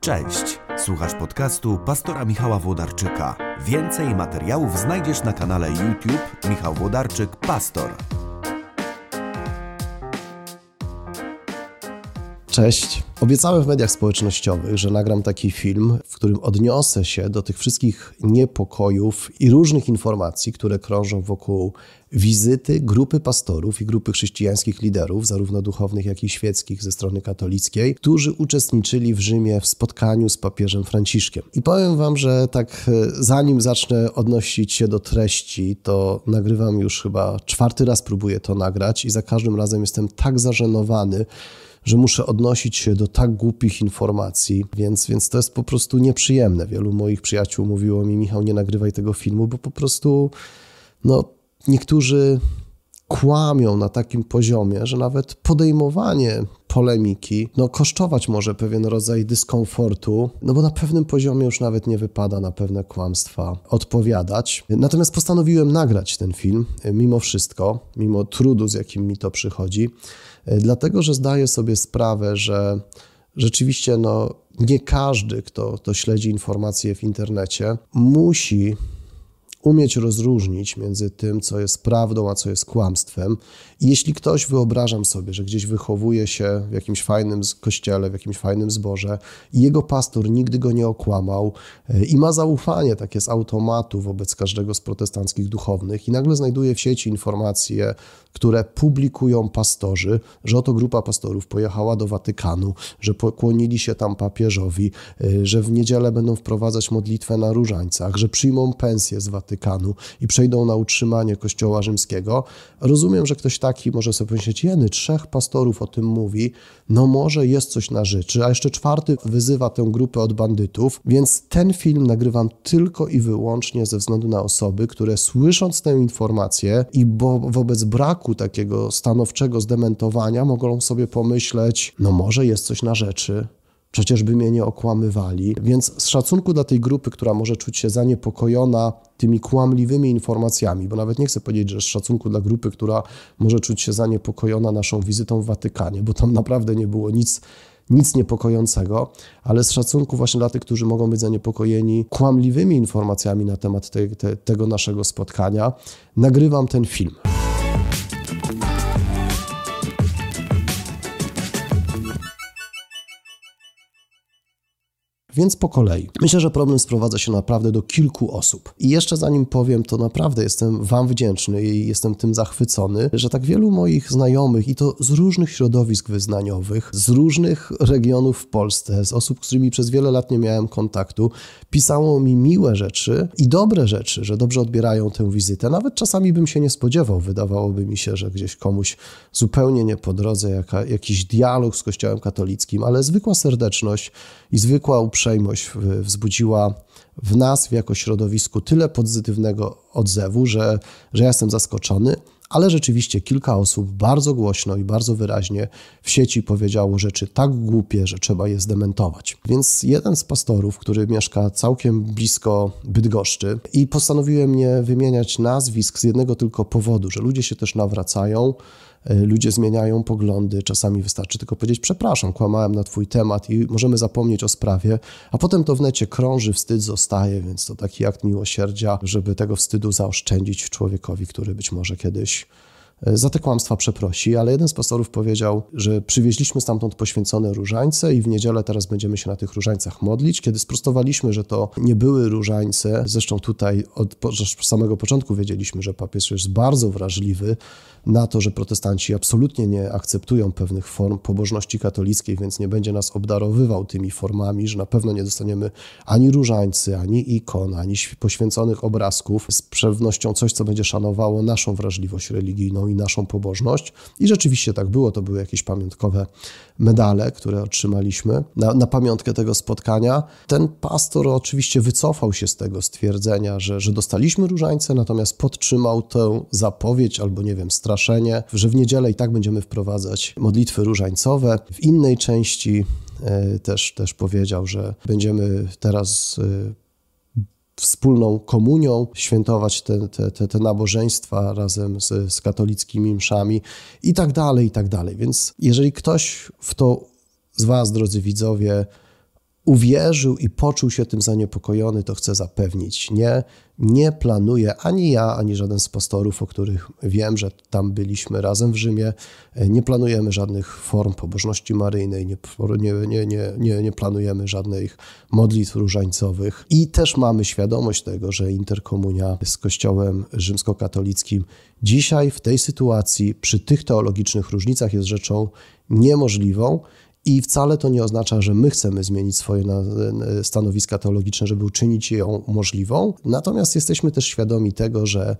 Cześć, słuchasz podcastu pastora Michała Włodarczyka. Więcej materiałów znajdziesz na kanale YouTube Michał Włodarczyk Pastor. Cześć. Obiecałem w mediach społecznościowych, że nagram taki film, którym odniosę się do tych wszystkich niepokojów i różnych informacji, które krążą wokół wizyty grupy pastorów i grupy chrześcijańskich liderów, zarówno duchownych, jak i świeckich ze strony katolickiej, którzy uczestniczyli w Rzymie w spotkaniu z papieżem Franciszkiem. I powiem Wam, że tak e, zanim zacznę odnosić się do treści, to nagrywam już chyba czwarty raz, próbuję to nagrać i za każdym razem jestem tak zażenowany, że muszę odnosić się do tak głupich informacji, więc, więc to jest po prostu nieprzyjemne. Wielu moich przyjaciół mówiło mi, Michał, nie nagrywaj tego filmu, bo po prostu no, niektórzy kłamią na takim poziomie, że nawet podejmowanie polemiki no, kosztować może pewien rodzaj dyskomfortu, no bo na pewnym poziomie już nawet nie wypada na pewne kłamstwa odpowiadać. Natomiast postanowiłem nagrać ten film, mimo wszystko, mimo trudu, z jakim mi to przychodzi, dlatego że zdaję sobie sprawę, że rzeczywiście no, nie każdy, kto, kto śledzi informacje w internecie, musi umieć rozróżnić między tym, co jest prawdą, a co jest kłamstwem. Jeśli ktoś, wyobrażam sobie, że gdzieś wychowuje się w jakimś fajnym kościele, w jakimś fajnym zborze i jego pastor nigdy go nie okłamał e, i ma zaufanie takie z automatu wobec każdego z protestanckich duchownych i nagle znajduje w sieci informacje, które publikują pastorzy, że oto grupa pastorów pojechała do Watykanu, że pokłonili się tam papieżowi, e, że w niedzielę będą wprowadzać modlitwę na różańcach, że przyjmą pensję z Watykanu i przejdą na utrzymanie Kościoła Rzymskiego. Rozumiem, że ktoś taki może sobie pomyśleć, jeny, trzech pastorów o tym mówi, no może jest coś na rzeczy, a jeszcze czwarty wyzywa tę grupę od bandytów, więc ten film nagrywam tylko i wyłącznie ze względu na osoby, które słysząc tę informację i bo wobec braku takiego stanowczego zdementowania mogą sobie pomyśleć, no może jest coś na rzeczy, Przecież by mnie nie okłamywali. Więc z szacunku dla tej grupy, która może czuć się zaniepokojona tymi kłamliwymi informacjami, bo nawet nie chcę powiedzieć, że z szacunku dla grupy, która może czuć się zaniepokojona naszą wizytą w Watykanie, bo tam naprawdę nie było nic nic niepokojącego, ale z szacunku właśnie dla tych, którzy mogą być zaniepokojeni kłamliwymi informacjami na temat te, te, tego naszego spotkania, nagrywam ten film. Więc po kolei. Myślę, że problem sprowadza się naprawdę do kilku osób. I jeszcze zanim powiem, to naprawdę jestem Wam wdzięczny i jestem tym zachwycony, że tak wielu moich znajomych, i to z różnych środowisk wyznaniowych, z różnych regionów w Polsce, z osób, z którymi przez wiele lat nie miałem kontaktu, pisało mi miłe rzeczy i dobre rzeczy, że dobrze odbierają tę wizytę. Nawet czasami bym się nie spodziewał. Wydawałoby mi się, że gdzieś komuś zupełnie nie po drodze jaka, jakiś dialog z Kościołem katolickim, ale zwykła serdeczność i zwykła uprzejmość uprzejmość wzbudziła w nas, jako środowisku, tyle pozytywnego odzewu, że, że ja jestem zaskoczony, ale rzeczywiście kilka osób bardzo głośno i bardzo wyraźnie w sieci powiedziało rzeczy tak głupie, że trzeba je zdementować. Więc jeden z pastorów, który mieszka całkiem blisko Bydgoszczy i postanowiłem nie wymieniać nazwisk z jednego tylko powodu, że ludzie się też nawracają, ludzie zmieniają poglądy, czasami wystarczy tylko powiedzieć przepraszam, kłamałem na twój temat i możemy zapomnieć o sprawie, a potem to w necie krąży, wstyd zostaje, więc to taki akt miłosierdzia, żeby tego wstydu zaoszczędzić człowiekowi, który być może kiedyś E, za te kłamstwa przeprosi, ale jeden z pastorów powiedział, że przywieźliśmy stamtąd poświęcone różańce i w niedzielę teraz będziemy się na tych różańcach modlić. Kiedy sprostowaliśmy, że to nie były różańce, zresztą tutaj od samego początku wiedzieliśmy, że papież jest bardzo wrażliwy na to, że protestanci absolutnie nie akceptują pewnych form pobożności katolickiej, więc nie będzie nas obdarowywał tymi formami, że na pewno nie dostaniemy ani różańcy, ani ikon, ani poświęconych obrazków. Z pewnością coś, co będzie szanowało naszą wrażliwość religijną i naszą pobożność. I rzeczywiście tak było, to były jakieś pamiątkowe medale, które otrzymaliśmy na, na pamiątkę tego spotkania. Ten pastor oczywiście wycofał się z tego stwierdzenia, że, że dostaliśmy różańce, natomiast podtrzymał tę zapowiedź albo nie wiem, straszenie, że w niedzielę i tak będziemy wprowadzać modlitwy różańcowe. W innej części e, też, też powiedział, że będziemy teraz e, wspólną komunią, świętować te, te, te, te nabożeństwa razem z, z katolickimi mszami i tak dalej, i tak dalej. Więc jeżeli ktoś w to z Was, drodzy widzowie, uwierzył i poczuł się tym zaniepokojony, to chcę zapewnić. Nie, nie planuję ani ja, ani żaden z pastorów, o których wiem, że tam byliśmy razem w Rzymie, nie planujemy żadnych form pobożności maryjnej, nie, nie, nie, nie, nie planujemy żadnych modlitw różańcowych i też mamy świadomość tego, że interkomunia z Kościołem rzymskokatolickim dzisiaj w tej sytuacji, przy tych teologicznych różnicach jest rzeczą niemożliwą. I wcale to nie oznacza, że my chcemy zmienić swoje stanowiska teologiczne, żeby uczynić ją możliwą. Natomiast jesteśmy też świadomi tego, że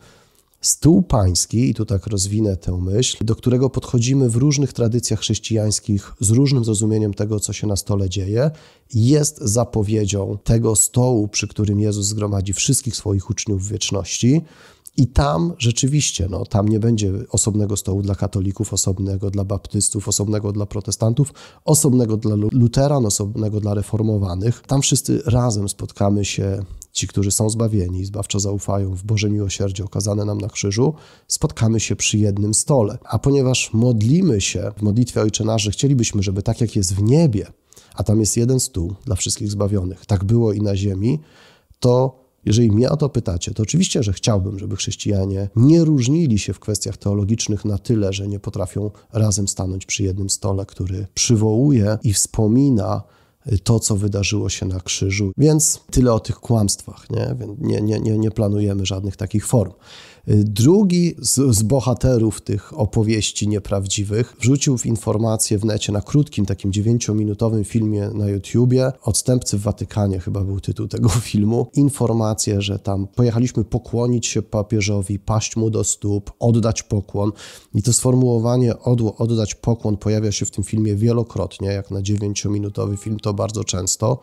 stół pański, i tu tak rozwinę tę myśl, do którego podchodzimy w różnych tradycjach chrześcijańskich z różnym zrozumieniem tego, co się na stole dzieje, jest zapowiedzią tego stołu, przy którym Jezus zgromadzi wszystkich swoich uczniów w wieczności. I tam rzeczywiście, no, tam nie będzie osobnego stołu dla katolików, osobnego dla baptystów, osobnego dla protestantów, osobnego dla luteran, osobnego dla reformowanych. Tam wszyscy razem spotkamy się, ci, którzy są zbawieni, zbawczo zaufają w Boże miłosierdzie okazane nam na krzyżu, spotkamy się przy jednym stole. A ponieważ modlimy się w modlitwie Ojcze chcielibyśmy, żeby tak jak jest w niebie, a tam jest jeden stół dla wszystkich zbawionych, tak było i na ziemi, to jeżeli mnie o to pytacie, to oczywiście, że chciałbym, żeby chrześcijanie nie różnili się w kwestiach teologicznych na tyle, że nie potrafią razem stanąć przy jednym stole, który przywołuje i wspomina to, co wydarzyło się na krzyżu. Więc tyle o tych kłamstwach. Nie, nie, nie, nie, nie planujemy żadnych takich form. Drugi z, z, bohaterów tych opowieści nieprawdziwych wrzucił w informację w necie na krótkim, takim dziewięciominutowym filmie na YouTubie, Odstępcy w Watykanie chyba był tytuł tego filmu, informację, że tam pojechaliśmy pokłonić się papieżowi, paść mu do stóp, oddać pokłon. I to sformułowanie oddać pokłon pojawia się w tym filmie wielokrotnie, jak na dziewięciominutowy film to bardzo często.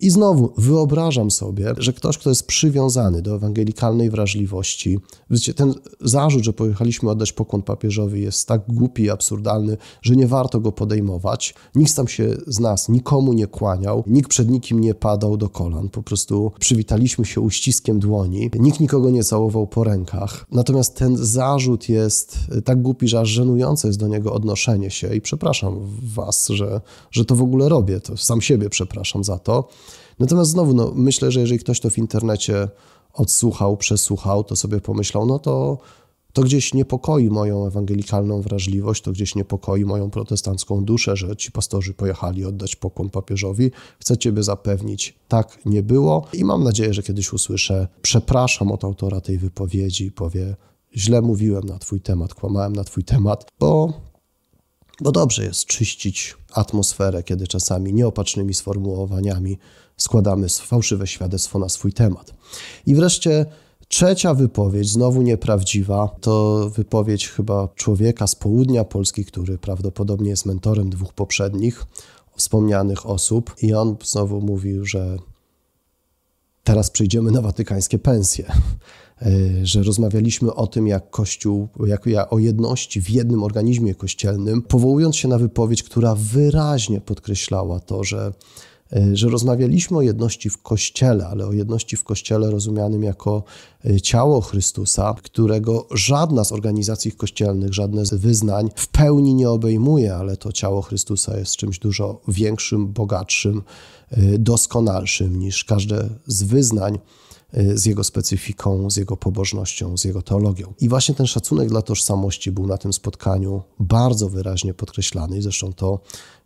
I znowu wyobrażam sobie, że ktoś, kto jest przywiązany do ewangelikalnej wrażliwości, wiecie, ten zarzut, że pojechaliśmy oddać pokłon papieżowi, jest tak głupi i absurdalny, że nie warto go podejmować. Nikt tam się z nas nikomu nie kłaniał, nikt przed nikim nie padał do kolan. Po prostu przywitaliśmy się uściskiem dłoni, nikt nikogo nie całował po rękach. Natomiast ten zarzut jest tak głupi, że aż żenujące jest do niego odnoszenie się. I przepraszam Was, że, że to w ogóle robię. To sam siebie przepraszam za to. Natomiast znowu, no, myślę, że jeżeli ktoś to w internecie odsłuchał, przesłuchał, to sobie pomyślał, no to, to gdzieś niepokoi moją ewangelikalną wrażliwość, to gdzieś niepokoi moją protestancką duszę, że ci pastorzy pojechali oddać pokłon papieżowi. Chcę Ciebie zapewnić, tak nie było. I mam nadzieję, że kiedyś usłyszę, przepraszam od autora tej wypowiedzi, powie, źle mówiłem na Twój temat, kłamałem na Twój temat, bo bo dobrze jest czyścić atmosferę, kiedy czasami nieopatrznymi sformułowaniami składamy fałszywe świadectwo na swój temat. I wreszcie trzecia wypowiedź, znowu nieprawdziwa, to wypowiedź chyba człowieka z południa Polski, który prawdopodobnie jest mentorem dwóch poprzednich wspomnianych osób. I on znowu mówił, że teraz przejdziemy na watykańskie pensje. E, że rozmawialiśmy o tym, jak Kościół, jak, jak o jedności w jednym organizmie kościelnym, powołując się na wypowiedź, która wyraźnie podkreślała to, że że rozmawialiśmy o jedności w Kościele, ale o jedności w Kościele rozumianym jako e, ciało Chrystusa, którego żadna z organizacji kościelnych, żadne z wyznań w pełni nie obejmuje, ale to ciało Chrystusa jest czymś dużo większym, bogatszym, doskonalszym niż każde z wyznań z jego specyfiką, z jego pobożnością, z jego teologią. I właśnie ten szacunek dla tożsamości był na tym spotkaniu bardzo wyraźnie podkreślany. Zresztą to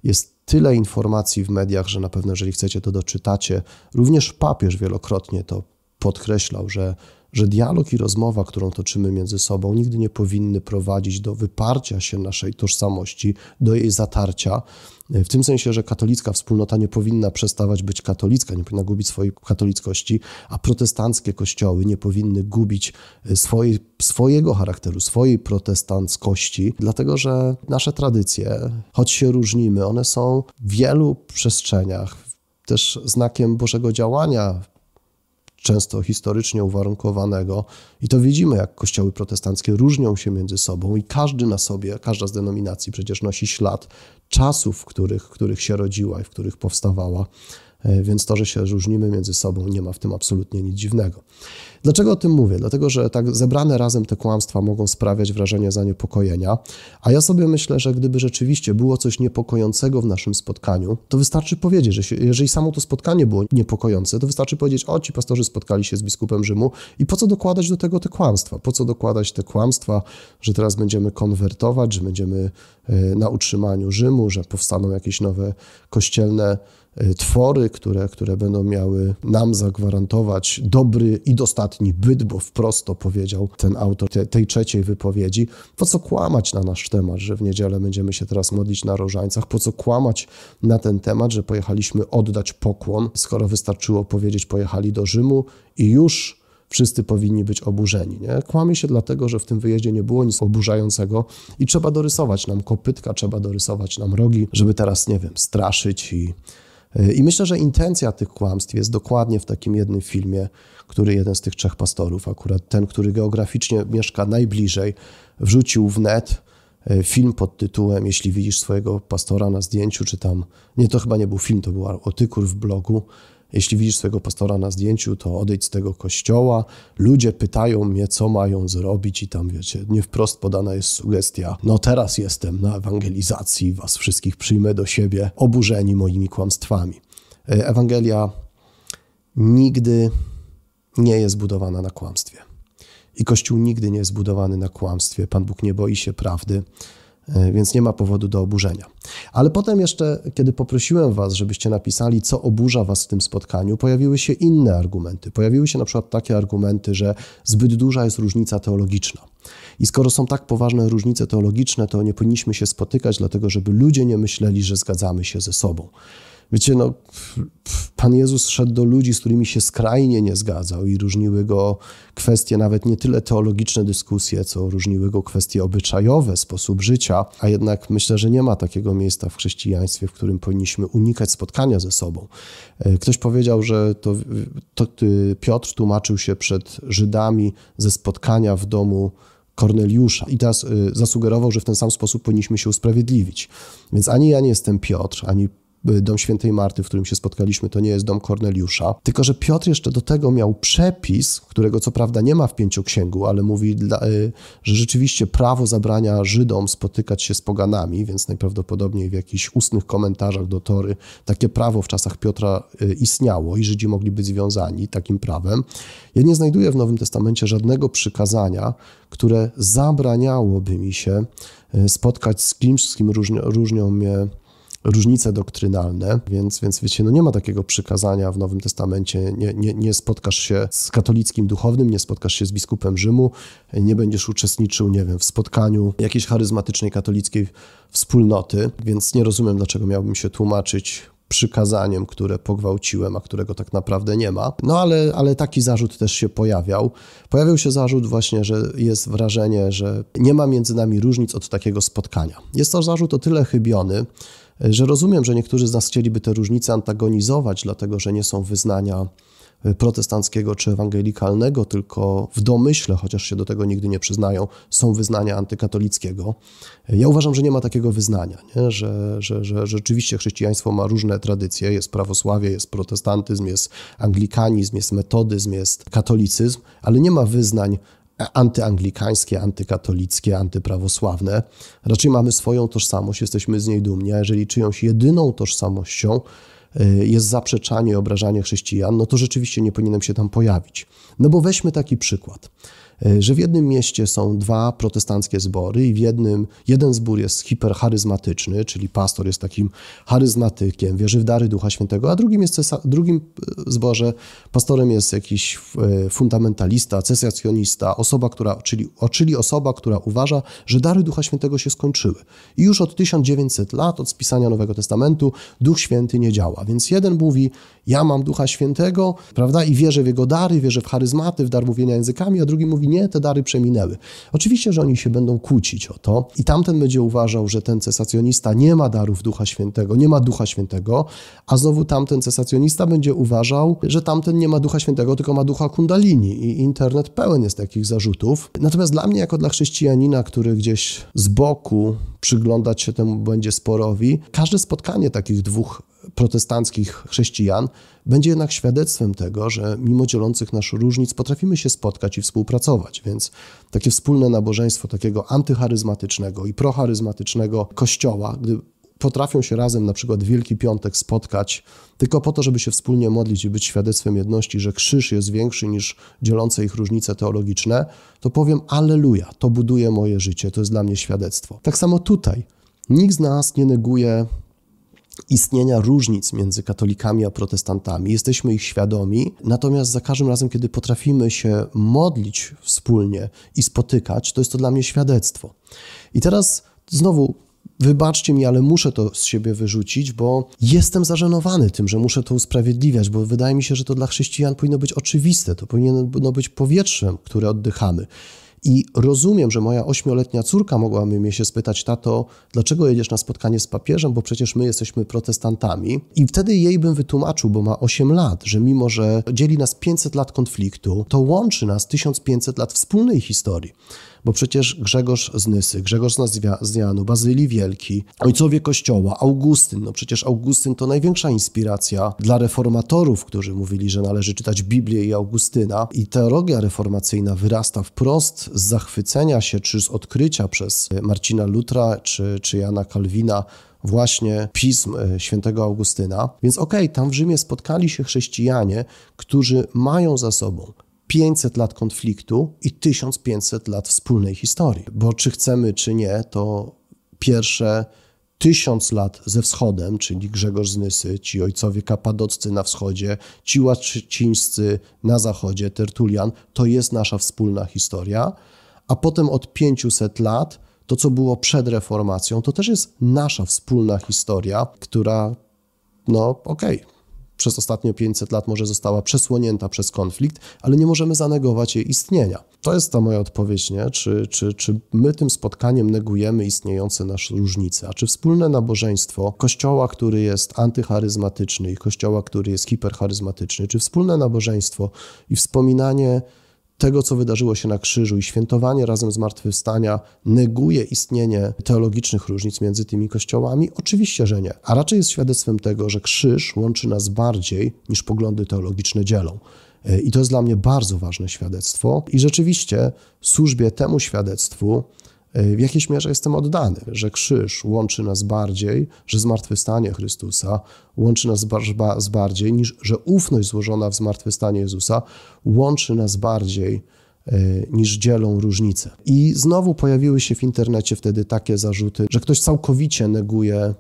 jest tyle informacji w mediach, że na pewno, jeżeli chcecie, to doczytacie. Również papież wielokrotnie to podkreślał, że że dialog i rozmowa, którą toczymy między sobą, nigdy nie powinny prowadzić do wyparcia się naszej tożsamości, do jej zatarcia. W tym sensie, że katolicka wspólnota nie powinna przestawać być katolicka, nie powinna gubić swojej katolickości, a protestanckie kościoły nie powinny gubić swojej, swojego charakteru, swojej protestanckości, dlatego że nasze tradycje, choć się różnimy, one są w wielu przestrzeniach też znakiem Bożego działania często historycznie uwarunkowanego. I to widzimy, jak kościoły protestanckie różnią się między sobą i każdy na sobie, każda z denominacji przecież nosi ślad czasów, w których, w których się rodziła i w których powstawała. E, więc to, że się różnimy między sobą, nie ma w tym absolutnie nic dziwnego. Dlaczego o tym mówię? Dlatego, że tak zebrane razem te kłamstwa mogą sprawiać wrażenie zaniepokojenia, a ja sobie myślę, że gdyby rzeczywiście było coś niepokojącego w naszym spotkaniu, to wystarczy powiedzieć, że się, jeżeli samo to spotkanie było niepokojące, to wystarczy powiedzieć, o ci pastorzy spotkali się z biskupem Rzymu i po co dokładać do tego te kłamstwa? Po co dokładać te kłamstwa, że teraz będziemy konwertować, że będziemy na utrzymaniu Rzymu, że powstaną jakieś nowe kościelne Y, twory, które, które będą miały nam zagwarantować dobry i dostatni byt, bo wprost to powiedział ten autor te, tej trzeciej wypowiedzi. Po co kłamać na nasz temat, że w niedzielę będziemy się teraz modlić na rożańcach? Po co kłamać na ten temat, że pojechaliśmy oddać pokłon, skoro wystarczyło powiedzieć, pojechali do Rzymu i już wszyscy powinni być oburzeni. Nie? Kłamie się dlatego, że w tym wyjeździe nie było nic oburzającego i trzeba dorysować nam kopytka, trzeba dorysować nam rogi, żeby teraz, nie wiem, straszyć i i myślę, że intencja tych kłamstw jest dokładnie w takim jednym filmie, który jeden z tych trzech pastorów, akurat ten, który geograficznie mieszka najbliżej, wrzucił w net e, film pod tytułem Jeśli widzisz swojego pastora na zdjęciu, czy tam, nie, to chyba nie był film, to był artykuł w blogu, jeśli widzisz swojego pastora na zdjęciu, to odejdź z tego kościoła. Ludzie pytają mnie, co mają zrobić, i tam wiecie, nie wprost podana jest sugestia. No teraz jestem na ewangelizacji, was wszystkich przyjmę do siebie, oburzeni moimi kłamstwami. E, Ewangelia nigdy nie jest budowana na kłamstwie. I Kościół nigdy nie jest budowany na kłamstwie. Pan Bóg nie boi się prawdy. E, więc nie ma powodu do oburzenia. Ale potem jeszcze, kiedy poprosiłem Was, żebyście napisali, co oburza Was w tym spotkaniu, pojawiły się inne argumenty. Pojawiły się na przykład takie argumenty, że zbyt duża jest różnica teologiczna. I skoro są tak poważne różnice teologiczne, to nie powinniśmy się spotykać, dlatego żeby ludzie nie myśleli, że zgadzamy się ze sobą. Wiecie, no, Pan Jezus szedł do ludzi, z którymi się skrajnie nie zgadzał i różniły go kwestie nawet nie tyle teologiczne dyskusje, co różniły go kwestie obyczajowe, sposób życia, a jednak myślę, że nie ma takiego miejsca w chrześcijaństwie, w którym powinniśmy unikać spotkania ze sobą. E, ktoś powiedział, że to, to Piotr tłumaczył się przed Żydami ze spotkania w domu Korneliusza i teraz y, zasugerował, że w ten sam sposób powinniśmy się usprawiedliwić. Więc ani ja nie jestem Piotr, ani dom świętej Marty, w którym się spotkaliśmy, to nie jest dom Korneliusza. Tylko, że Piotr jeszcze do tego miał przepis, którego co prawda nie ma w pięcioksięgu, ale mówi, y, że rzeczywiście prawo zabrania Żydom spotykać się z poganami, więc najprawdopodobniej w jakichś ustnych komentarzach do Tory takie prawo w czasach Piotra y, istniało i Żydzi mogli być związani takim prawem. Ja nie znajduję w Nowym Testamencie żadnego przykazania, które zabraniałoby mi się y, spotkać z kimś, z kim różnią mnie różnice doktrynalne, więc, więc wiecie, no nie ma takiego przykazania w Nowym Testamencie, nie, nie, nie spotkasz się z katolickim duchownym, nie spotkasz się z biskupem Rzymu, nie będziesz uczestniczył, nie wiem, w spotkaniu jakiejś charyzmatycznej katolickiej wspólnoty, więc nie rozumiem, dlaczego miałbym się tłumaczyć przykazaniem, które pogwałciłem, a którego tak naprawdę nie ma. No ale, ale taki zarzut też się pojawiał. Pojawił się zarzut właśnie, że jest wrażenie, że nie ma między nami różnic od takiego spotkania. Jest to zarzut o tyle chybiony, że rozumiem, że niektórzy z nas chcieliby te różnice antagonizować, dlatego że nie są wyznania protestanckiego czy ewangelikalnego, tylko w domyśle, chociaż się do tego nigdy nie przyznają, są wyznania antykatolickiego. Ja uważam, że nie ma takiego wyznania, nie? Że, że, że rzeczywiście chrześcijaństwo ma różne tradycje, jest prawosławie, jest protestantyzm, jest anglikanizm, jest metodyzm, jest katolicyzm, ale nie ma wyznań antyanglikańskie, antykatolickie, antyprawosławne. Raczej mamy swoją tożsamość, jesteśmy z niej dumni, a jeżeli czyjąś jedyną tożsamością jest zaprzeczanie obrażanie chrześcijan, no to rzeczywiście nie powinienem się tam pojawić. No bo weźmy taki przykład. E, że w jednym mieście są dwa protestanckie zbory i w jednym, jeden zbór jest hipercharyzmatyczny, czyli pastor jest takim charyzmatykiem, wierzy w dary Ducha Świętego, a drugim, jest drugim e, zborze pastorem jest jakiś e, fundamentalista, cesjacjonista, osoba, która, czyli, czyli osoba, która uważa, że dary Ducha Świętego się skończyły. I już od 1900 lat, od spisania Nowego Testamentu, Duch Święty nie działa. Więc jeden mówi, ja mam Ducha Świętego, prawda, i wierzę w Jego dary, wierzę w charyzmaty, w dar mówienia językami, a drugi nie, te dary przeminęły. Oczywiście, że oni się będą kłócić o to i tamten będzie uważał, że ten cesacjonista nie ma darów Ducha Świętego, nie ma Ducha Świętego, a znowu tamten cesacjonista będzie uważał, że tamten nie ma Ducha Świętego, tylko ma Ducha Kundalini i internet pełen jest takich zarzutów. Natomiast dla mnie, jako dla chrześcijanina, który gdzieś z boku przyglądać się temu będzie sporowi, każde spotkanie takich dwóch protestanckich chrześcijan będzie jednak świadectwem tego, że mimo dzielących nas różnic potrafimy się spotkać i współpracować. Więc takie wspólne nabożeństwo takiego antycharyzmatycznego i procharyzmatycznego kościoła, gdy potrafią się razem na przykład Wielki Piątek spotkać tylko po to, żeby się wspólnie modlić i być świadectwem jedności, że krzyż jest większy niż dzielące ich różnice teologiczne, to powiem Alleluja, to buduje moje życie, to jest dla mnie świadectwo. Tak samo tutaj. Nikt z nas nie neguje istnienia różnic między katolikami a protestantami. Jesteśmy ich świadomi, natomiast za każdym razem, kiedy potrafimy się modlić wspólnie i spotykać, to jest to dla mnie świadectwo. I teraz znowu Wybaczcie mi, ale muszę to z siebie wyrzucić, bo jestem zażenowany tym, że muszę to usprawiedliwiać, bo wydaje mi się, że to dla chrześcijan powinno być oczywiste. To powinno być powietrzem, które oddychamy. I rozumiem, że moja ośmioletnia córka mogłaby mnie się spytać, tato, dlaczego jedziesz na spotkanie z papieżem, bo przecież my jesteśmy protestantami. I wtedy jej bym wytłumaczył, bo ma 8 lat, że mimo, że dzieli nas 500 lat konfliktu, to łączy nas 1500 lat wspólnej historii bo przecież Grzegorz z Nysy, Grzegorz z Janu, Bazylii Wielki, ojcowie Kościoła, Augustyn, no przecież Augustyn to największa inspiracja dla reformatorów, którzy mówili, że należy czytać Biblię i Augustyna i teologia reformacyjna wyrasta wprost z zachwycenia się czy z odkrycia przez Marcina Lutra czy, czy Jana Kalwina właśnie pism e, świętego Augustyna. Więc okej, okay, tam w Rzymie spotkali się chrześcijanie, którzy mają za sobą 500 lat konfliktu i 1500 lat wspólnej historii. Bo czy chcemy, czy nie, to pierwsze tysiąc lat ze wschodem, czyli Grzegorz z Nysy, ci ojcowie kapadoccy na wschodzie, ci łacińscy na zachodzie, Tertulian, to jest nasza wspólna historia, a potem od 500 lat to, co było przed reformacją, to też jest nasza wspólna historia, która, no okej, okay przez ostatnie 500 lat może została przesłonięta przez konflikt, ale nie możemy zanegować jej istnienia. To jest ta moja odpowiedź, nie? Czy, czy, czy my tym spotkaniem negujemy istniejące nasze różnice, a czy wspólne nabożeństwo kościoła, który jest antycharyzmatyczny i kościoła, który jest hipercharyzmatyczny, czy wspólne nabożeństwo i wspominanie tego, co wydarzyło się na krzyżu i świętowanie razem zmartwychwstania neguje istnienie teologicznych różnic między tymi kościołami? Oczywiście, że nie. A raczej jest świadectwem tego, że krzyż łączy nas bardziej niż poglądy teologiczne dzielą. I to jest dla mnie bardzo ważne świadectwo. I rzeczywiście służbie temu świadectwu w jakiejś mierze jestem oddany, że krzyż łączy nas bardziej, że zmartwychwstanie Chrystusa łączy nas z bardziej, niż że ufność złożona w zmartwychwstanie Jezusa łączy nas bardziej e, niż dzielą różnice. I znowu pojawiły się w internecie wtedy takie zarzuty, że ktoś całkowicie neguje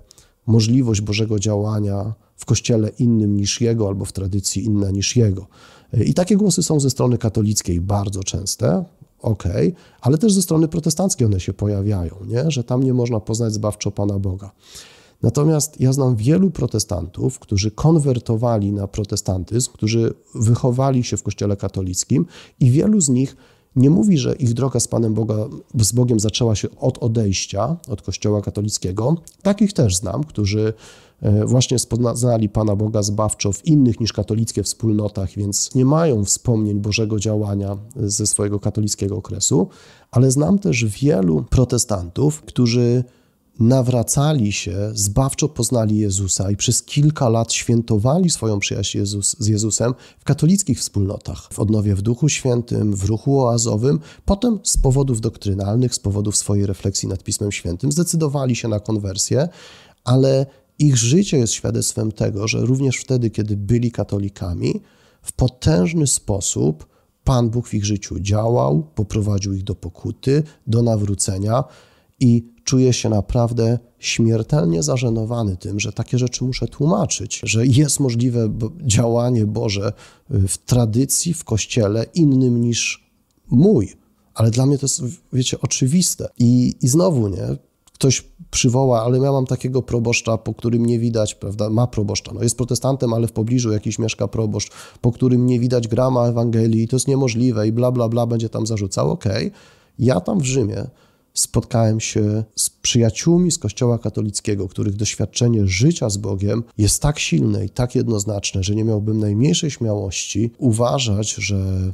możliwość Bożego działania w kościele innym niż jego, albo w tradycji inna niż jego. E, I takie głosy są ze strony katolickiej bardzo częste ok, ale też ze strony protestanckiej one się pojawiają, nie? że tam nie można poznać zbawczo Pana Boga. Natomiast ja znam wielu protestantów, którzy konwertowali na protestantyzm, którzy wychowali się w kościele katolickim i wielu z nich nie mówi, że ich droga z Panem Boga, z Bogiem zaczęła się od odejścia od kościoła katolickiego. Takich też znam, którzy właśnie poznali Pana Boga zbawczo w innych niż katolickie wspólnotach, więc nie mają wspomnień Bożego działania ze swojego katolickiego okresu, ale znam też wielu protestantów, którzy nawracali się, zbawczo poznali Jezusa i przez kilka lat świętowali swoją przyjaźń Jezus, z Jezusem w katolickich wspólnotach, w odnowie w Duchu Świętym, w ruchu oazowym. Potem z powodów doktrynalnych, z powodów swojej refleksji nad Pismem Świętym zdecydowali się na konwersję, ale ich życie jest świadectwem tego, że również wtedy, kiedy byli katolikami, w potężny sposób Pan Bóg w ich życiu działał, poprowadził ich do pokuty, do nawrócenia i czuję się naprawdę śmiertelnie zażenowany tym, że takie rzeczy muszę tłumaczyć, że jest możliwe działanie Boże w tradycji, w kościele innym niż mój. Ale dla mnie to jest, wiecie, oczywiste. I, i znowu, nie? Ktoś przywoła, ale ja mam takiego proboszcza, po którym nie widać, prawda, ma proboszcza, no jest protestantem, ale w pobliżu jakiś mieszka proboszcz, po którym nie widać grama Ewangelii to jest niemożliwe i bla, bla, bla, będzie tam zarzucał, okej. Okay. Ja tam w Rzymie spotkałem się z przyjaciółmi z Kościoła katolickiego, których doświadczenie życia z Bogiem jest tak silne i tak jednoznaczne, że nie miałbym najmniejszej śmiałości uważać, że,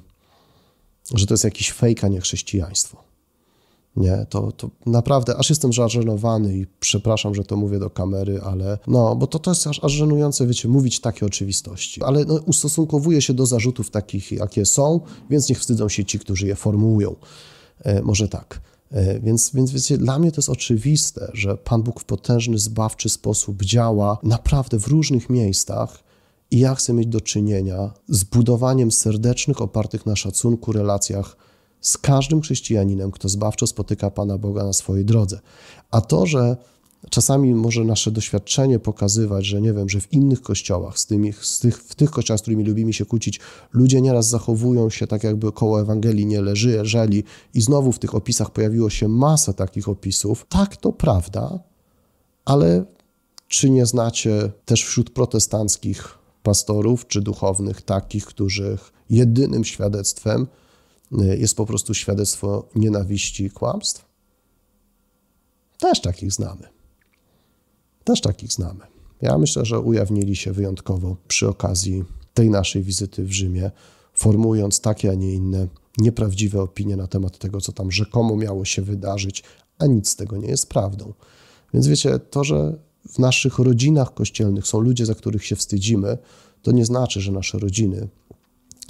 że to jest jakiś fejk, a nie chrześcijaństwo. Nie, to, to naprawdę, aż jestem żenowany i przepraszam, że to mówię do kamery, ale no, bo to, to jest aż, aż żenujące, wiecie, mówić takie oczywistości. Ale no, ustosunkowuję się do zarzutów takich, jakie są, więc niech wstydzą się ci, którzy je formułują. E, może tak. E, więc, więc wiecie, dla mnie to jest oczywiste, że Pan Bóg w potężny, zbawczy sposób działa naprawdę w różnych miejscach i ja chcę mieć do czynienia z budowaniem serdecznych, opartych na szacunku relacjach z każdym chrześcijaninem, kto zbawczo spotyka Pana Boga na swojej drodze. A to, że czasami może nasze doświadczenie pokazywać, że nie wiem, że w innych kościołach, z tymi, z tych, w tych kościołach, z którymi lubimy się kłócić, ludzie nieraz zachowują się tak, jakby koło Ewangelii nie leży, leżeli i znowu w tych opisach pojawiło się masa takich opisów. Tak, to prawda, ale czy nie znacie też wśród protestanckich pastorów czy duchownych takich, których jedynym świadectwem jest po prostu świadectwo nienawiści i kłamstw? Też takich znamy. Też takich znamy. Ja myślę, że ujawnili się wyjątkowo przy okazji tej naszej wizyty w Rzymie, formułując takie, a nie inne nieprawdziwe opinie na temat tego, co tam rzekomo miało się wydarzyć, a nic z tego nie jest prawdą. Więc wiecie, to, że w naszych rodzinach kościelnych są ludzie, za których się wstydzimy, to nie znaczy, że nasze rodziny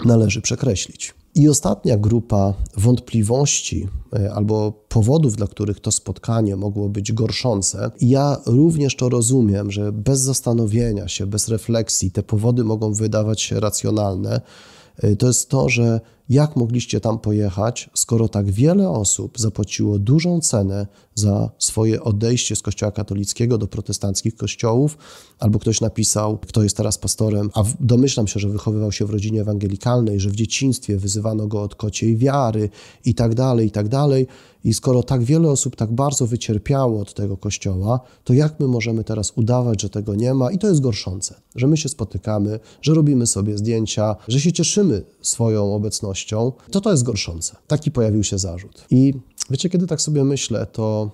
należy przekreślić. I ostatnia grupa wątpliwości e, albo powodów, dla których to spotkanie mogło być gorszące. Ja również to rozumiem, że bez zastanowienia się, bez refleksji te powody mogą wydawać się racjonalne. E, to jest to, że jak mogliście tam pojechać, skoro tak wiele osób zapłaciło dużą cenę za swoje odejście z Kościoła katolickiego do protestanckich kościołów, albo ktoś napisał, kto jest teraz pastorem, a domyślam się, że wychowywał się w rodzinie ewangelikalnej, że w dzieciństwie wyzywano go od kociej wiary i tak dalej, i tak dalej. I skoro tak wiele osób tak bardzo wycierpiało od tego kościoła, to jak my możemy teraz udawać, że tego nie ma? I to jest gorszące, że my się spotykamy, że robimy sobie zdjęcia, że się cieszymy swoją obecnością, to to jest gorszące. Taki pojawił się zarzut. I wiecie, kiedy tak sobie myślę, to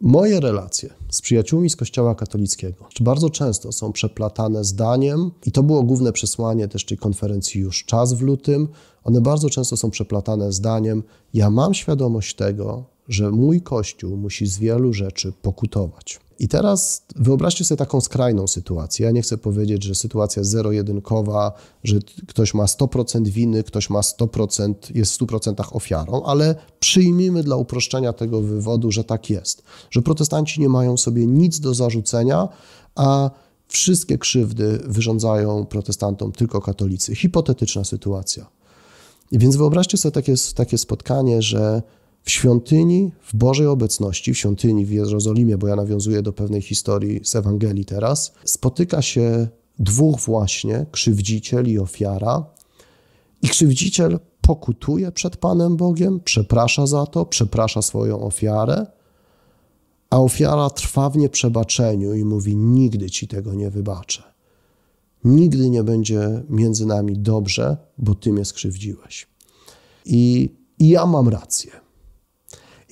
Moje relacje z przyjaciółmi z Kościoła katolickiego bardzo często są przeplatane zdaniem, i to było główne przesłanie też tej konferencji już czas w lutym. One bardzo często są przeplatane zdaniem: Ja mam świadomość tego, że mój Kościół musi z wielu rzeczy pokutować. I teraz wyobraźcie sobie taką skrajną sytuację. Ja nie chcę powiedzieć, że sytuacja zero-jedynkowa, że ktoś ma 100% winy, ktoś ma 100%, jest w 100% ofiarą, ale przyjmijmy dla uproszczenia tego wywodu, że tak jest. Że protestanci nie mają sobie nic do zarzucenia, a wszystkie krzywdy wyrządzają protestantom tylko katolicy. Hipotetyczna sytuacja. Więc wyobraźcie sobie takie, takie spotkanie, że w świątyni, w Bożej obecności, w świątyni w Jerozolimie, bo ja nawiązuję do pewnej historii z Ewangelii teraz, spotyka się dwóch właśnie, krzywdziciel i ofiara. I krzywdziciel pokutuje przed Panem Bogiem, przeprasza za to, przeprasza swoją ofiarę, a ofiara trwa w nieprzebaczeniu i mówi: Nigdy ci tego nie wybaczę. Nigdy nie będzie między nami dobrze, bo ty mnie skrzywdziłeś. I, i ja mam rację.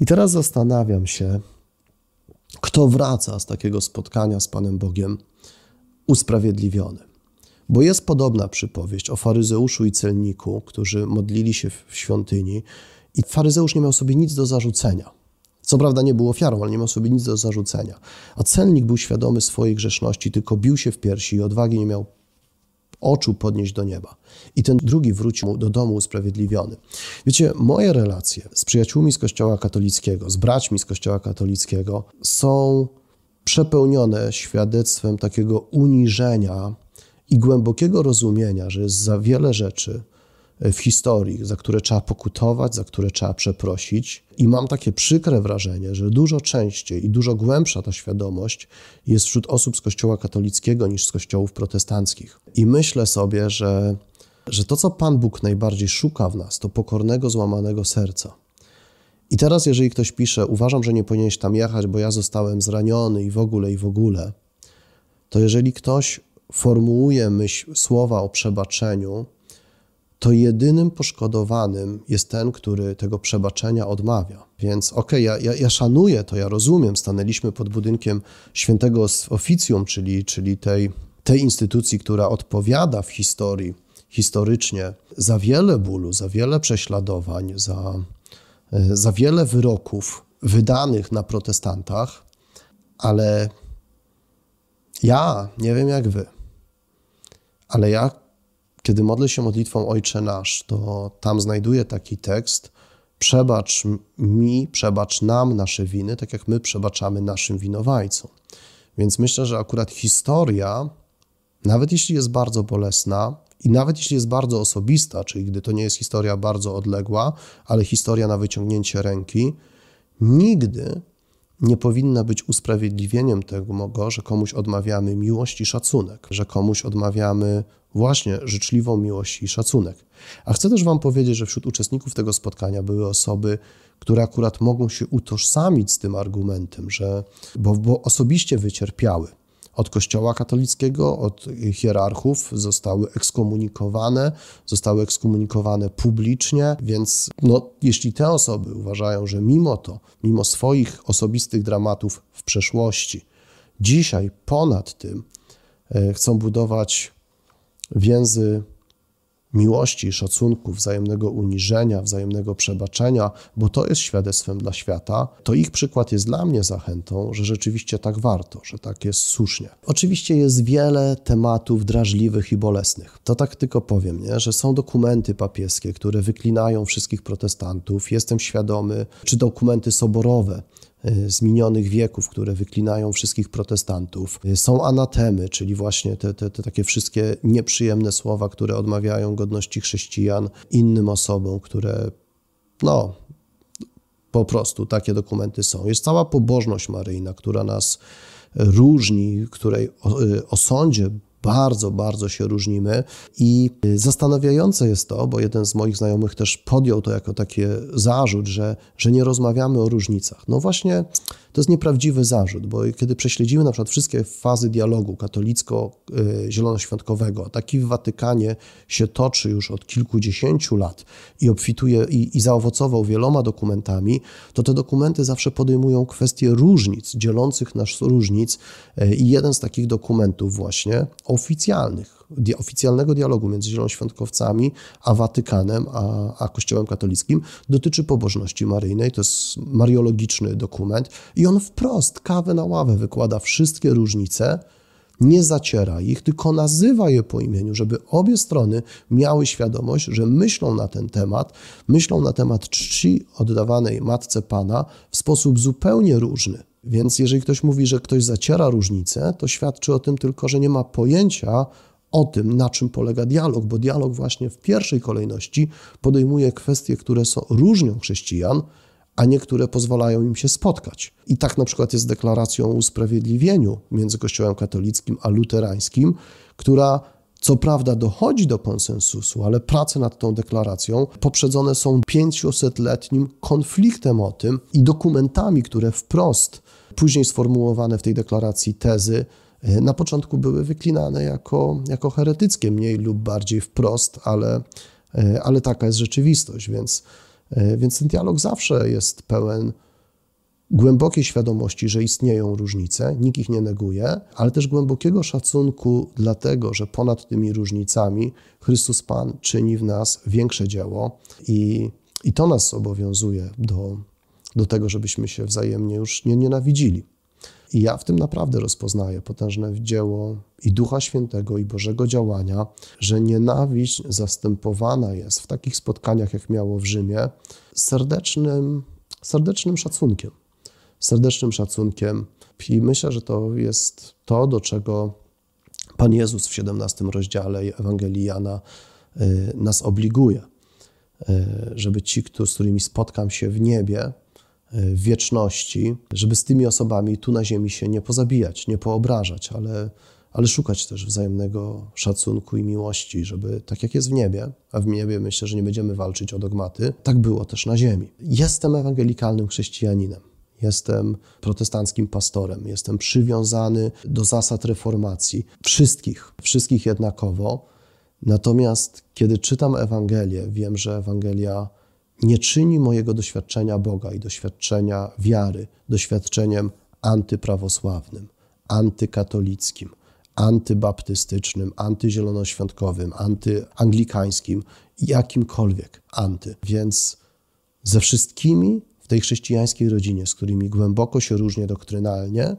I teraz zastanawiam się, kto wraca z takiego spotkania z Panem Bogiem usprawiedliwiony. Bo jest podobna przypowieść o faryzeuszu i celniku, którzy modlili się w świątyni, i faryzeusz nie miał sobie nic do zarzucenia. Co prawda nie był ofiarą, ale nie miał sobie nic do zarzucenia. A celnik był świadomy swojej grzeszności, tylko bił się w piersi i odwagi nie miał oczu podnieść do nieba. I ten drugi wrócił do domu usprawiedliwiony. Wiecie, moje relacje z przyjaciółmi z Kościoła katolickiego, z braćmi z Kościoła katolickiego są przepełnione świadectwem takiego uniżenia i głębokiego rozumienia, że jest za wiele rzeczy, w historii, za które trzeba pokutować, za które trzeba przeprosić. I mam takie przykre wrażenie, że dużo częściej i dużo głębsza ta świadomość jest wśród osób z Kościoła katolickiego niż z kościołów protestanckich. I myślę sobie, że, że to, co Pan Bóg najbardziej szuka w nas, to pokornego, złamanego serca. I teraz, jeżeli ktoś pisze, uważam, że nie powinieneś tam jechać, bo ja zostałem zraniony i w ogóle, i w ogóle, to jeżeli ktoś formułuje myśl, słowa o przebaczeniu, to jedynym poszkodowanym jest ten, który tego przebaczenia odmawia. Więc okej, okay, ja, ja, ja, szanuję to, ja rozumiem, stanęliśmy pod budynkiem świętego oficjum, czyli, czyli tej, tej instytucji, która odpowiada w historii, historycznie za wiele bólu, za wiele prześladowań, za, za wiele wyroków wydanych na protestantach, ale ja nie wiem jak wy, ale ja, kiedy modlę się modlitwą Ojcze Nasz, to tam znajduję taki tekst: Przebacz mi, przebacz nam nasze winy, tak jak my przebaczamy naszym winowajcom. Więc myślę, że akurat historia, nawet jeśli jest bardzo bolesna i nawet jeśli jest bardzo osobista, czyli gdy to nie jest historia bardzo odległa, ale historia na wyciągnięcie ręki, nigdy nie powinna być usprawiedliwieniem tego, że komuś odmawiamy miłość i szacunek, że komuś odmawiamy właśnie życzliwą miłość i szacunek. A chcę też Wam powiedzieć, że wśród uczestników tego spotkania były osoby, które akurat mogą się utożsamić z tym argumentem, że, bo, bo osobiście wycierpiały od Kościoła katolickiego, od hierarchów, zostały ekskomunikowane, zostały ekskomunikowane publicznie, więc no, jeśli te osoby uważają, że mimo to, mimo swoich osobistych dramatów w przeszłości, dzisiaj ponad tym e, chcą budować więzy miłości, szacunku, wzajemnego uniżenia, wzajemnego przebaczenia, bo to jest świadectwem dla świata, to ich przykład jest dla mnie zachętą, że rzeczywiście tak warto, że tak jest słusznie. Oczywiście jest wiele tematów drażliwych i bolesnych. To tak tylko powiem, nie? że są dokumenty papieskie, które wyklinają wszystkich protestantów. Jestem świadomy, czy dokumenty soborowe, z minionych wieków, które wyklinają wszystkich protestantów. Y, są anatemy, czyli właśnie te, te, te takie wszystkie nieprzyjemne słowa, które odmawiają godności chrześcijan innym osobom, które no, po prostu takie dokumenty są. Jest cała pobożność maryjna, która nas różni, której y, o, sądzie bardzo, bardzo się różnimy i zastanawiające jest to, bo jeden z moich znajomych też podjął to jako takie zarzut, że, że nie rozmawiamy o różnicach. No właśnie to jest nieprawdziwy zarzut, bo kiedy prześledzimy na przykład wszystkie fazy dialogu katolicko-zielonoświątkowego, taki w Watykanie się toczy już od kilkudziesięciu lat i obfituje i, i zaowocował wieloma dokumentami, to te dokumenty zawsze podejmują kwestie różnic, dzielących nas różnic e, i jeden z takich dokumentów właśnie oficjalnych, oficjalnego dialogu między zielonoświątkowcami a Watykanem, a, a Kościołem katolickim dotyczy pobożności maryjnej. To jest mariologiczny dokument i on wprost kawę na ławę wykłada wszystkie różnice, nie zaciera ich, tylko nazywa je po imieniu, żeby obie strony miały świadomość, że myślą na ten temat, myślą na temat czci oddawanej Matce Pana w sposób zupełnie różny. Więc jeżeli ktoś mówi, że ktoś zaciera różnice, to świadczy o tym tylko, że nie ma pojęcia o tym, na czym polega dialog, bo dialog właśnie w pierwszej kolejności podejmuje kwestie, które są, różnią chrześcijan, a niektóre pozwalają im się spotkać. I tak na przykład jest deklaracją o usprawiedliwieniu między Kościołem katolickim a luterańskim, która co prawda dochodzi do konsensusu, ale prace nad tą deklaracją poprzedzone są 500-letnim konfliktem o tym i dokumentami, które wprost, później sformułowane w tej deklaracji tezy, na początku były wyklinane jako, jako heretyckie, mniej lub bardziej wprost, ale, e, ale taka jest rzeczywistość, więc, e, więc ten dialog zawsze jest pełen głębokiej świadomości, że istnieją różnice, nikt ich nie neguje, ale też głębokiego szacunku dlatego, że ponad tymi różnicami Chrystus Pan czyni w nas większe dzieło i, i to nas obowiązuje do, do tego, żebyśmy się wzajemnie już nie nienawidzili. I ja w tym naprawdę rozpoznaję potężne dzieło i Ducha Świętego, i Bożego działania, że nienawiść zastępowana jest w takich spotkaniach, jak miało w Rzymie, serdecznym, serdecznym szacunkiem serdecznym szacunkiem. I myślę, że to jest to, do czego Pan Jezus w 17 rozdziale Ewangelii Jana y, nas obliguje, y, żeby ci, z którymi spotkam się w niebie, wieczności, żeby z tymi osobami tu na ziemi się nie pozabijać, nie poobrażać, ale, ale szukać też wzajemnego szacunku i miłości, żeby tak jak jest w niebie, a w niebie myślę, że nie będziemy walczyć o dogmaty, tak było też na ziemi. Jestem ewangelikalnym chrześcijaninem. Jestem protestanckim pastorem, jestem przywiązany do zasad reformacji, wszystkich, wszystkich jednakowo. Natomiast kiedy czytam Ewangelię, wiem, że Ewangelia nie czyni mojego doświadczenia Boga i doświadczenia wiary doświadczeniem antyprawosławnym, antykatolickim, antybaptystycznym, antyzielonoświątkowym, antyanglikańskim, jakimkolwiek anty. Więc ze wszystkimi w tej chrześcijańskiej rodzinie, z którymi głęboko się różnię doktrynalnie,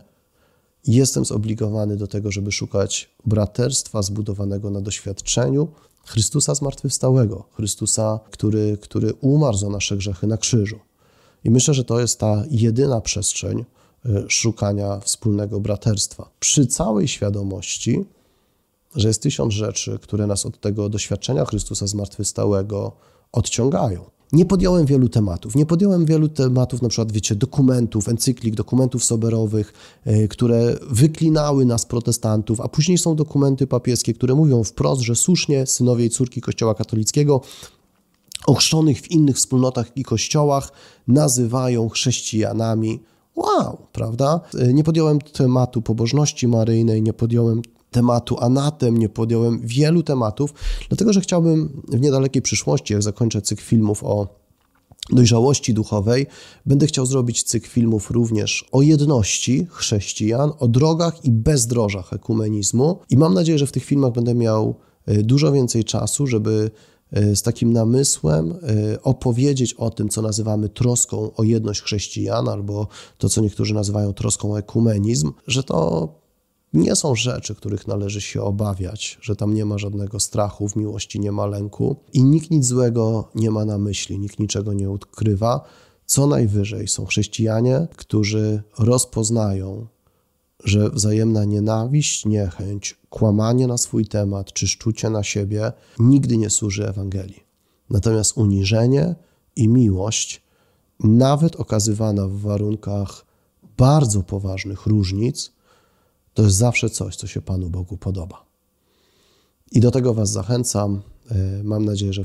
jestem zobligowany do tego, żeby szukać braterstwa zbudowanego na doświadczeniu Chrystusa zmartwychwstałego, Chrystusa, który, który umarł za nasze grzechy na krzyżu. I myślę, że to jest ta jedyna przestrzeń y, szukania wspólnego braterstwa. Przy całej świadomości, że jest tysiąc rzeczy, które nas od tego doświadczenia Chrystusa zmartwychwstałego odciągają. Nie podjąłem wielu tematów. Nie podjąłem wielu tematów, na przykład, wiecie, dokumentów, encyklik, dokumentów soberowych, y, które wyklinały nas, protestantów, a później są dokumenty papieskie, które mówią wprost, że słusznie synowie i córki Kościoła katolickiego ochrzczonych w innych wspólnotach i kościołach nazywają chrześcijanami. Wow, prawda? Y, nie podjąłem tematu pobożności maryjnej, nie podjąłem tematu anatem, nie podjąłem wielu tematów, dlatego że chciałbym w niedalekiej przyszłości, jak zakończę cykl filmów o dojrzałości duchowej, będę chciał zrobić cykl filmów również o jedności chrześcijan, o drogach i bezdrożach ekumenizmu. I mam nadzieję, że w tych filmach będę miał y, dużo więcej czasu, żeby y, z takim namysłem y, opowiedzieć o tym, co nazywamy troską o jedność chrześcijan, albo to, co niektórzy nazywają troską o ekumenizm, że to nie są rzeczy, których należy się obawiać, że tam nie ma żadnego strachu, w miłości nie ma lęku i nikt nic złego nie ma na myśli, nikt niczego nie odkrywa. Co najwyżej są chrześcijanie, którzy rozpoznają, że wzajemna nienawiść, niechęć, kłamanie na swój temat czy szczucie na siebie nigdy nie służy Ewangelii. Natomiast uniżenie i miłość, nawet okazywana w warunkach bardzo poważnych różnic, to jest zawsze coś, co się Panu Bogu podoba. I do tego Was zachęcam. E, mam nadzieję, że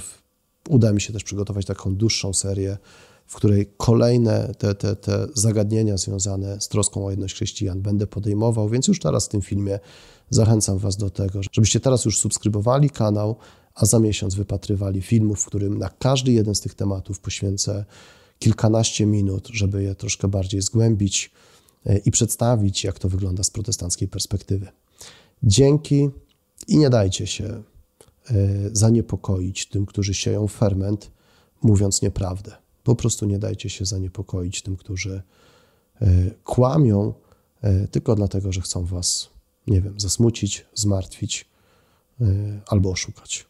uda mi się też przygotować taką dłuższą serię, w której kolejne te, te, te zagadnienia związane z troską o jedność chrześcijan będę podejmował, więc już teraz w tym filmie zachęcam Was do tego, żebyście teraz już subskrybowali kanał, a za miesiąc wypatrywali filmów, w którym na każdy jeden z tych tematów poświęcę kilkanaście minut, żeby je troszkę bardziej zgłębić i przedstawić, jak to wygląda z protestanckiej perspektywy. Dzięki i nie dajcie się e, zaniepokoić tym, którzy sieją ferment, mówiąc nieprawdę. Po prostu nie dajcie się zaniepokoić tym, którzy e, kłamią tylko dlatego, że chcą was, nie wiem, zasmucić, zmartwić albo oszukać.